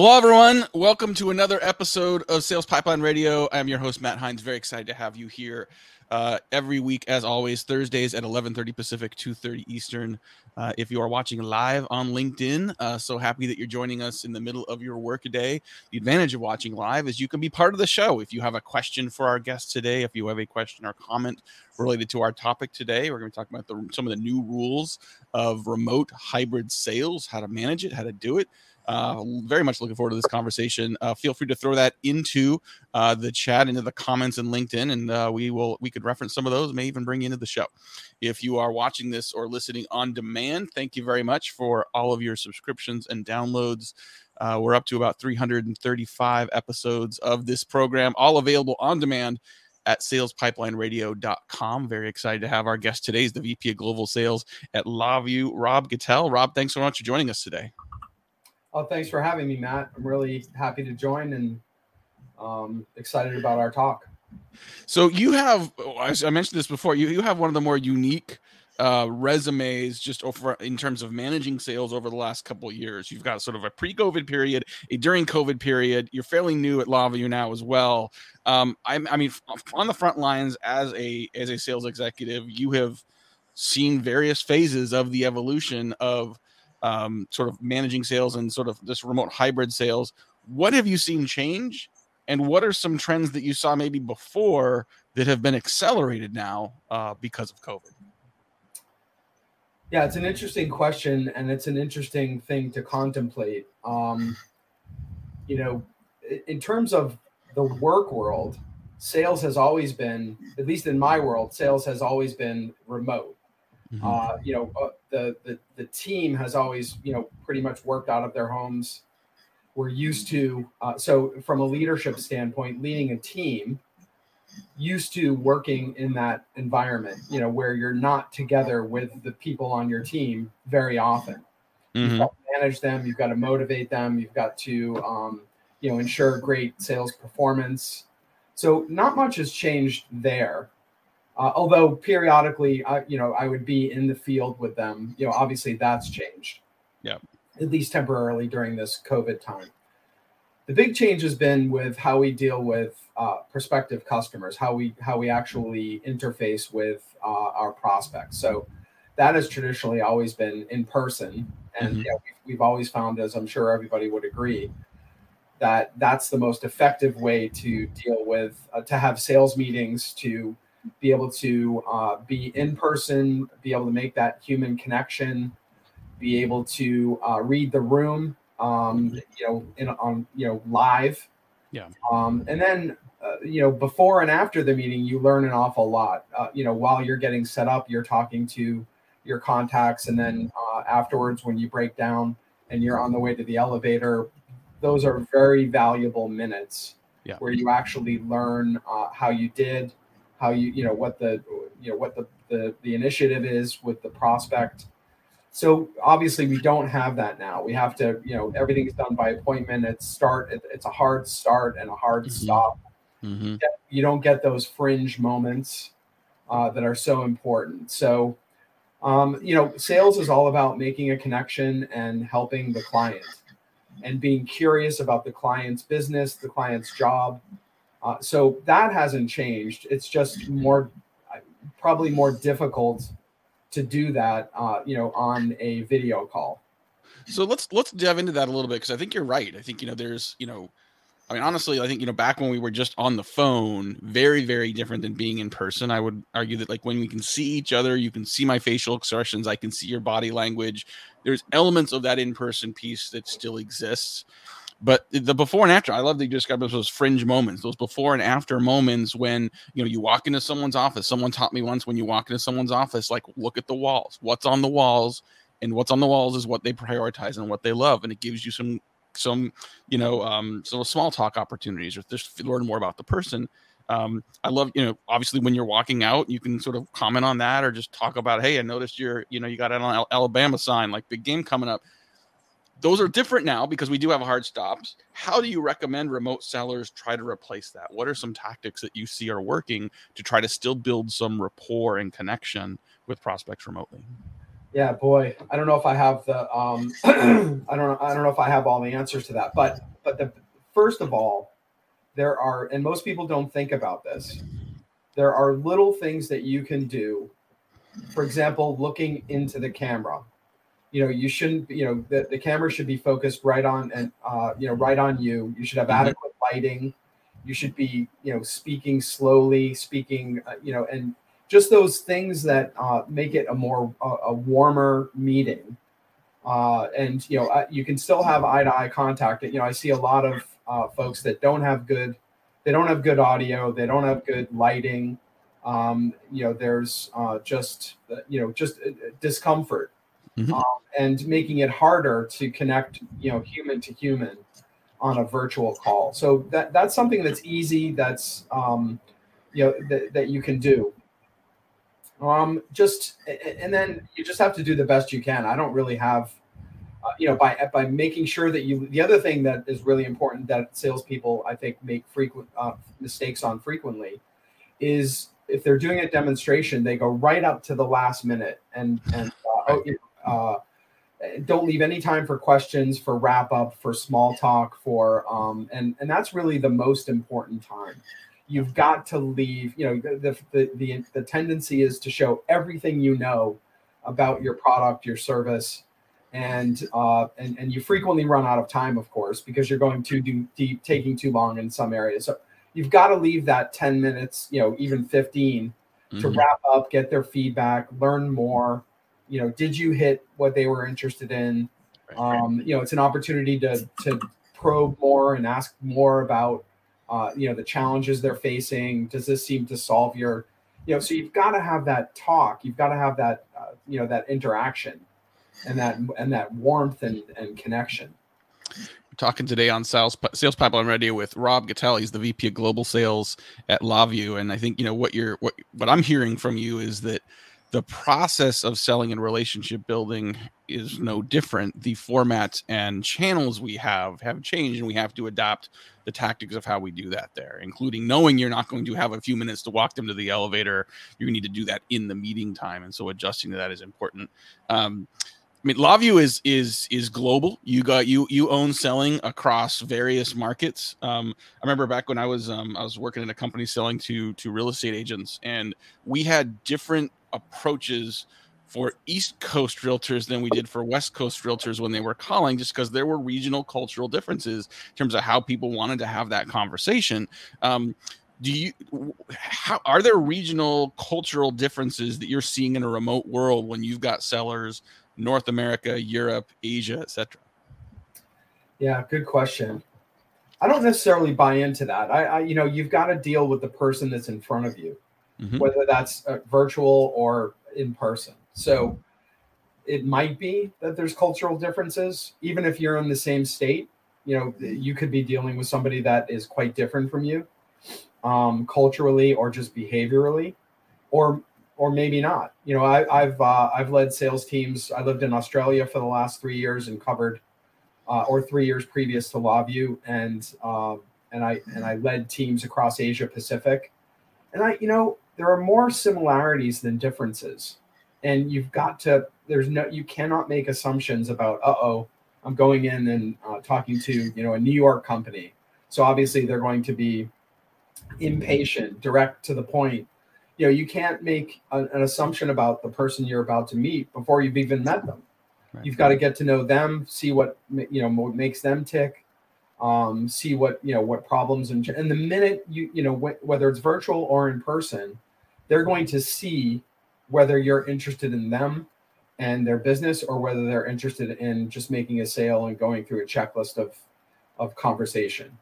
Hello, everyone. Welcome to another episode of Sales Pipeline Radio. I'm your host, Matt Heinz. Very excited to have you here uh, every week, as always, Thursdays at 11:30 Pacific, 2:30 Eastern. Uh, if you are watching live on LinkedIn, uh, so happy that you're joining us in the middle of your workday. The advantage of watching live is you can be part of the show. If you have a question for our guest today, if you have a question or comment related to our topic today, we're going to talk about the, some of the new rules of remote hybrid sales, how to manage it, how to do it. Uh, very much looking forward to this conversation. Uh, feel free to throw that into uh, the chat, into the comments and LinkedIn, and uh, we will we could reference some of those. May even bring you into the show. If you are watching this or listening on demand, thank you very much for all of your subscriptions and downloads. Uh, we're up to about 335 episodes of this program, all available on demand at salespipelineradio.com. Very excited to have our guest today. Is the VP of Global Sales at LawVu, Rob Gattel. Rob, thanks so much for joining us today. Oh, thanks for having me, Matt. I'm really happy to join and um, excited about our talk. So you have, I mentioned this before, you, you have one of the more unique uh, resumes just over in terms of managing sales over the last couple of years. You've got sort of a pre-COVID period, a during COVID period. You're fairly new at LawVu now as well. Um, I, I mean, on the front lines as a as a sales executive, you have seen various phases of the evolution of um, sort of managing sales and sort of this remote hybrid sales. What have you seen change? And what are some trends that you saw maybe before that have been accelerated now uh, because of COVID? Yeah, it's an interesting question, and it's an interesting thing to contemplate. Um, you know, in terms of the work world, sales has always been, at least in my world, sales has always been remote. Mm-hmm. Uh, you know, uh, the, the the team has always, you know, pretty much worked out of their homes. We're used to, uh, so from a leadership standpoint, leading a team, used to working in that environment, you know, where you're not together with the people on your team very often. Mm-hmm. You've got to manage them, you've got to motivate them, you've got to, um, you know, ensure great sales performance. So not much has changed there. Uh, although periodically, I, you know, I would be in the field with them. You know, obviously that's changed. Yeah. At least temporarily during this COVID time. The big change has been with how we deal with uh, prospective customers, how we how we actually interface with uh, our prospects. So that has traditionally always been in person, and mm-hmm. you know, we've, we've always found, as I'm sure everybody would agree, that that's the most effective way to deal with uh, to have sales meetings to be able to uh, be in person, be able to make that human connection, be able to uh, read the room, um, you know, in on you know live. Yeah. Um, and then uh, you know before and after the meeting, you learn an awful lot. Uh, you know, while you're getting set up, you're talking to your contacts, and then uh, afterwards, when you break down and you're on the way to the elevator, those are very valuable minutes. Yeah. Where you actually learn uh, how you did, how you you know what the you know what the the, the initiative is with the prospect. So obviously we don't have that now. We have to you know everything's done by appointment. It's start it's a hard start and a hard mm-hmm. stop. Mm-hmm. you don't get those fringe moments uh, that are so important. So um, you know sales is all about making a connection and helping the client and being curious about the client's business the client's job uh, so that hasn't changed. It's just more, probably more difficult to do that, uh, you know, on a video call. So let's let's dive into that a little bit because I think you're right. I think you know there's you know, I mean honestly, I think you know back when we were just on the phone, very very different than being in person. I would argue that like when we can see each other, you can see my facial expressions, I can see your body language. There's elements of that in person piece that still exists. But the before and after, I love that you described those fringe moments, those before and after moments when you know you walk into someone's office. Someone taught me once when you walk into someone's office, like look at the walls. What's on the walls, and what's on the walls is what they prioritize and what they love, and it gives you some some you know um some small talk opportunities or just learn more about the person. Um, I love, you know, obviously when you're walking out, you can sort of comment on that or just talk about, hey, I noticed you're, you know, you got an Alabama sign, like big game coming up those are different now because we do have hard stops. How do you recommend remote sellers try to replace that? What are some tactics that you see are working to try to still build some rapport and connection with prospects remotely? Yeah, boy, I don't know if I have the um, I don't I don't know if I have all the answers to that, but but the first of all, there are and most people don't think about this. There are little things that you can do. For example, looking into the camera. You know, you shouldn't. You know, the, the camera should be focused right on and uh, you know right on you. You should have mm-hmm. adequate lighting. You should be you know speaking slowly, speaking uh, you know, and just those things that uh, make it a more uh, a warmer meeting. Uh, and you know, you can still have eye to eye contact. You know, I see a lot of uh, folks that don't have good, they don't have good audio, they don't have good lighting. Um, you know, there's uh, just you know just discomfort, mm-hmm. um, and making it harder to connect you know human to human on a virtual call. So that that's something that's easy. That's um, you know that, that you can do um, just and then you just have to do the best you can. I don't really have, uh, you know, by by making sure that you. The other thing that is really important that salespeople I think make frequent uh, mistakes on frequently is if they're doing a demonstration, they go right up to the last minute and and uh, oh, uh, don't leave any time for questions, for wrap up, for small talk, for um, and and that's really the most important time you've got to leave you know the, the the the tendency is to show everything you know about your product your service and uh and, and you frequently run out of time of course because you're going too deep taking too long in some areas so you've got to leave that 10 minutes you know even 15 mm-hmm. to wrap up get their feedback learn more you know did you hit what they were interested in? Um you know it's an opportunity to to probe more and ask more about uh, you know the challenges they're facing. Does this seem to solve your you know so you've got to have that talk. You've got to have that uh, you know that interaction and that and that warmth and, and connection. We're talking today on sales sales pipeline radio with rob gattel he's the vp of global sales at LawVu and i think you know what you're what what i'm hearing from you is that the process of selling and relationship building is no different. The formats and channels we have have changed, and we have to adopt the tactics of how we do that there, including knowing you're not going to have a few minutes to walk them to the elevator. You need to do that in the meeting time, and so adjusting to that is important. Um, I mean, LawVu is is is global. You got you you own selling across various markets. Um, I remember back when I was um, I was working in a company selling to to real estate agents, and we had different approaches for East Coast realtors than we did for West Coast realtors when they were calling, just because there were regional cultural differences in terms of how people wanted to have that conversation. Um, do you how are there regional cultural differences that you're seeing in a remote world when you've got sellers north america europe asia etc yeah good question i don't necessarily buy into that i, I you know you've got to deal with the person that's in front of you mm-hmm. whether that's uh, virtual or in person. So it might be that there's cultural differences, even if you're in the same state. You know, you could be dealing with somebody that is quite different from you, um, culturally or just behaviorally, or or maybe not. You know, I, have uh, I've led sales teams. I lived in Australia for the last three years and covered, uh, or three years previous to LawVu, and um, and I and I led teams across Asia Pacific, and I you know there are more similarities than differences and you've got to there's no you cannot make assumptions about uh-oh i'm going in and uh, talking to you know a new york company so obviously they're going to be impatient direct to the point you know you can't make a, an assumption about the person you're about to meet before you've even met them. Right. you've got to get to know them see what you know what makes them tick um, see what you know what problems and and the minute you you know wh- whether it's virtual or in person they're going to see whether you're interested in them and their business or whether they're interested in just making a sale and going through a checklist of of conversation.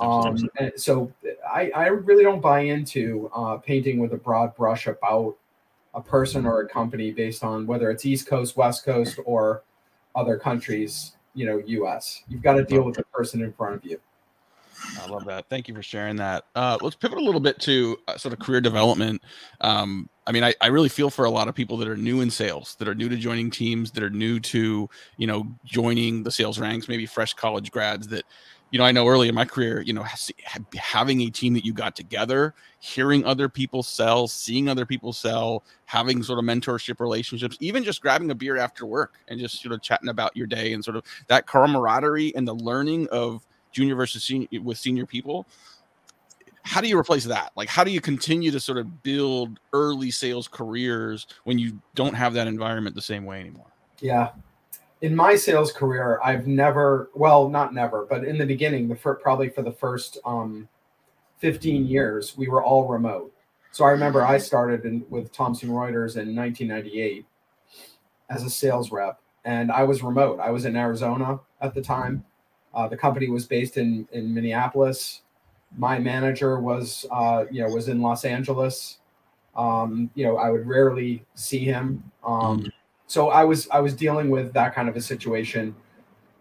Um, and so I, I really don't buy into uh, painting with a broad brush about a person or a company based on whether it's east coast west coast or other countries you know us you've got to deal with the person in front of you I love that. Thank you for sharing that. Uh, let's pivot a little bit to uh, sort of career development. Um, I mean, I, I really feel for a lot of people that are new in sales, that are new to joining teams, that are new to, you know, joining the sales ranks, maybe fresh college grads that, you know, I know early in my career, you know, having a team that you got together, hearing other people sell, seeing other people sell, having sort of mentorship relationships, even just grabbing a beer after work and just sort of chatting about your day and sort of that camaraderie and the learning of junior versus senior with senior people how do you replace that? Like how do you continue to sort of build early sales careers when you don't have that environment the same way anymore? Yeah in my sales career i've never well not never but in the beginning the fir- probably for the first um, 15 years we were all remote so i remember i started in, with thomson reuters in 1998 as a sales rep and i was remote i was in arizona at the time uh, the company was based in in Minneapolis. My manager was uh, you know was in Los Angeles. Um, you know, I would rarely see him. Um. So I was I was dealing with that kind of a situation.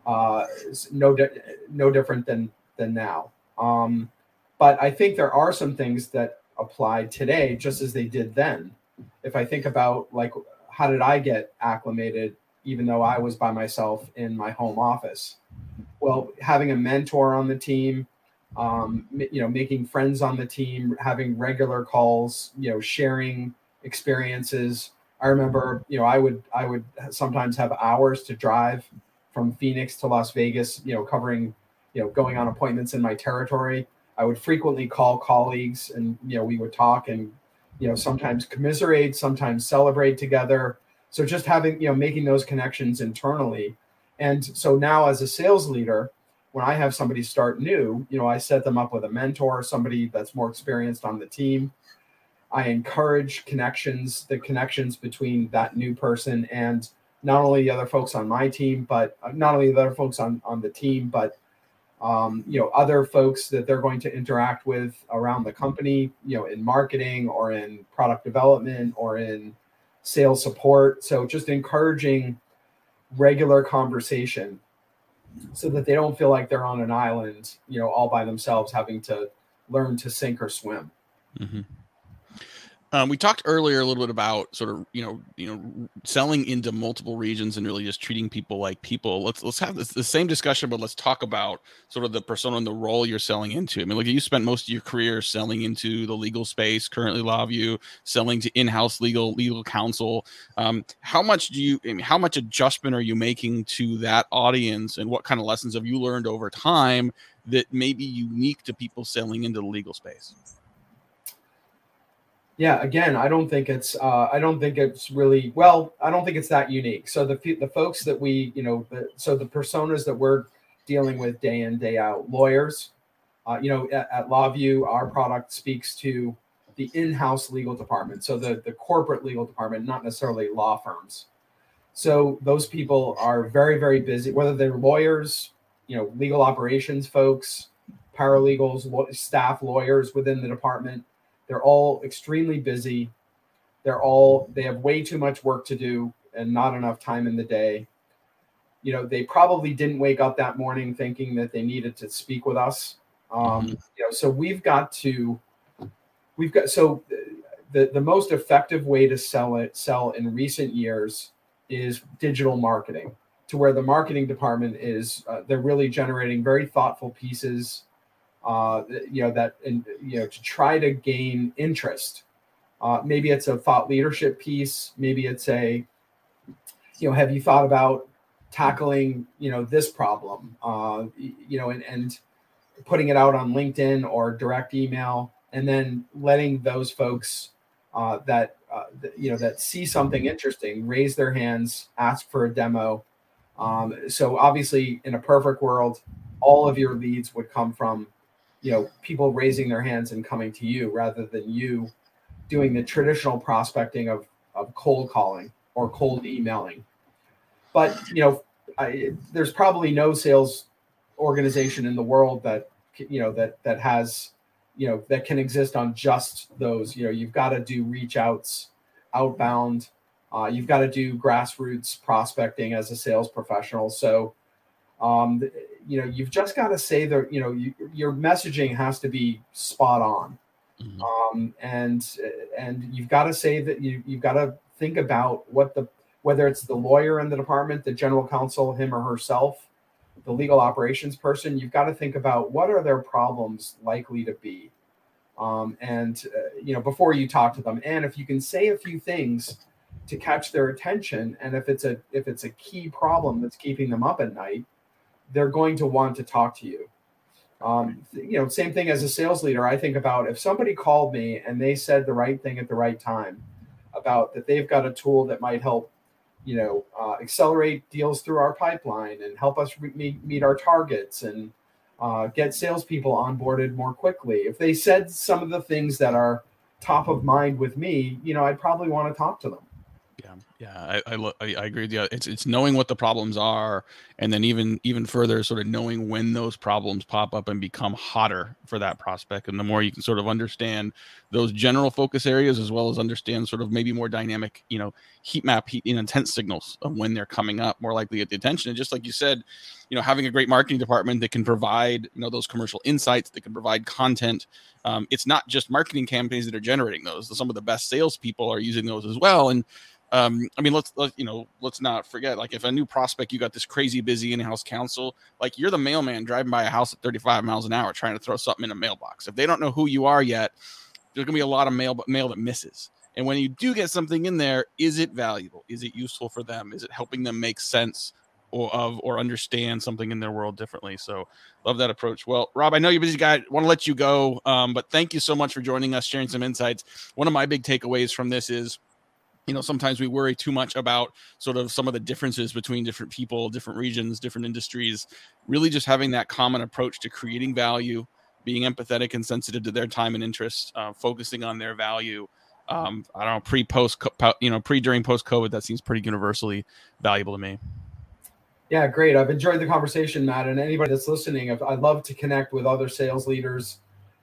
Uh, no di- no different than than now. Um, but I think there are some things that apply today just as they did then. If I think about like how did I get acclimated even though I was by myself in my home office? well, having a mentor on the team, um, you know, making friends on the team, having regular calls, you know, sharing experiences. I remember, you know, I would I would sometimes have hours to drive from Phoenix to Las Vegas, you know, covering, you know, going on appointments in my territory. I would frequently call colleagues and you know, we would talk and you know, sometimes commiserate, sometimes celebrate together. So just having, you know, making those connections internally and so now, as a sales leader, when I have somebody start new, you know, I set them up with a mentor, somebody that's more experienced on the team. I encourage connections, the connections between that new person and not only the other folks on my team, but uh, not only the other folks on, on the team, but um, you know, other folks that they're going to interact with around the company, you know, in marketing or in product development or in sales support. So just encouraging regular conversation so that they don't feel like they're on an island, you know, all by themselves having to learn to sink or swim. Mm-hmm. Um, we talked earlier a little bit about sort of you know you know selling into multiple regions and really just treating people like people. Let's let's have this, the same discussion, but let's talk about sort of the persona and the role you're selling into. I mean, like you spent most of your career selling into the legal space. Currently, LawVu selling to in-house legal legal counsel. Um, how much do you? I mean, how much adjustment are you making to that audience, and what kind of lessons have you learned over time that may be unique to people selling into the legal space? Yeah again i don't think it's uh, i don't think it's really well i don't think it's that unique. So the the folks that we you know the, so the personas that we're dealing with day in day out lawyers uh, you know at, at LawVu our product speaks to the in-house legal department. So the the corporate legal department not necessarily law firms. So those people are very very busy whether they're lawyers you know legal operations folks paralegals staff lawyers within the department they're all extremely busy. They're all they have way too much work to do and not enough time in the day. You know, they probably didn't wake up that morning thinking that they needed to speak with us. Um, mm-hmm. you know, so we've got to we've got so the the most effective way to sell it sell in recent years is digital marketing to where the marketing department is uh, they're really generating very thoughtful pieces uh, you know that and you know to try to gain interest. Uh, maybe it's a thought leadership piece maybe it's a you know have you thought about tackling you know this problem? Uh, you know and, and putting it out on linkedin or direct email and then letting those folks uh, that uh, you know that see something interesting raise their hands ask for a demo. Um, so obviously in a perfect world all of your leads would come from you know people raising their hands and coming to you rather than you doing the traditional prospecting of of cold calling or cold emailing. But you know I, there's probably no sales organization in the world that you know that that has you know that can exist on just those. You know you've got to do reach outs outbound. Uh, you've got to do grassroots prospecting as a sales professional. So um, you know, you've just got to say that you know you, your messaging has to be spot on, mm-hmm. um, and and you've got to say that you you've got to think about what the whether it's the lawyer in the department, the general counsel, him or herself, the legal operations person, you've got to think about what are their problems likely to be. Um, and uh, you know before you talk to them and if you can say a few things to catch their attention and if it's a if it's a key problem that's keeping them up at night they're going to want to talk to you um, you know same thing as a sales leader i think about if somebody called me and they said the right thing at the right time about that they've got a tool that might help you know uh, accelerate deals through our pipeline and help us re- meet, meet our targets and uh, get salespeople onboarded more quickly. If they said some of the things that are top of mind with me, you know, I'd probably want to talk to them. Yeah, yeah, I I, I agree with you. It's it's knowing what the problems are, and then even even further, sort of knowing when those problems pop up and become hotter for that prospect. And the more you can sort of understand those general focus areas, as well as understand sort of maybe more dynamic, you know, heat map, heat and intense signals of when they're coming up, more likely at the attention. And just like you said, you know, having a great marketing department that can provide you know those commercial insights, that can provide content. Um, it's not just marketing campaigns that are generating those. Some of the best salespeople are using those as well, and um, I mean, let's let, you know, let's not forget. Like, if a new prospect, you got this crazy busy in-house counsel, like you're the mailman driving by a house at 35 miles an hour trying to throw something in a mailbox. If they don't know who you are yet, there's gonna be a lot of mail, mail that misses. And when you do get something in there, is it valuable? Is it useful for them? Is it helping them make sense or of or understand something in their world differently? So, love that approach. Well, Rob, I know you're busy guy. Want to let you go, um, but thank you so much for joining us, sharing some insights. One of my big takeaways from this is you know sometimes we worry too much about sort of some of the differences between different people different regions different industries really just having that common approach to creating value being empathetic and sensitive to their time and interest uh, focusing on their value um, i don't know pre post you know pre during post covid that seems pretty universally valuable to me. Yeah great. I've enjoyed the conversation matt and anybody that's listening i'd love to connect with other sales leaders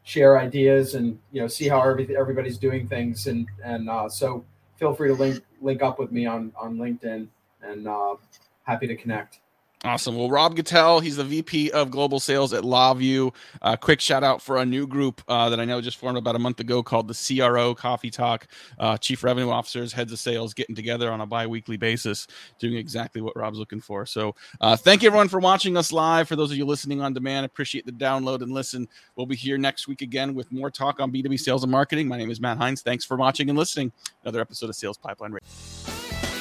share ideas and you know see how every, everybody's doing things and and uh, so feel free to link link up with me on on LinkedIn, and uh, happy to connect. Awesome. Well, Rob Gattel, he's the VP of Global Sales at LawVu. Uh, quick shout out for a new group uh, that I know just formed about a month ago called the CRO Coffee Talk. Uh, Chief Revenue Officers, heads of sales getting together on a bi weekly basis, doing exactly what Rob's looking for. So, uh, thank you everyone for watching us live. For those of you listening on demand, appreciate the download and listen. We'll be here next week again with more talk on B2B sales and marketing. My name is Matt Heinz. Thanks for watching and listening. Another episode of Sales Pipeline Radio.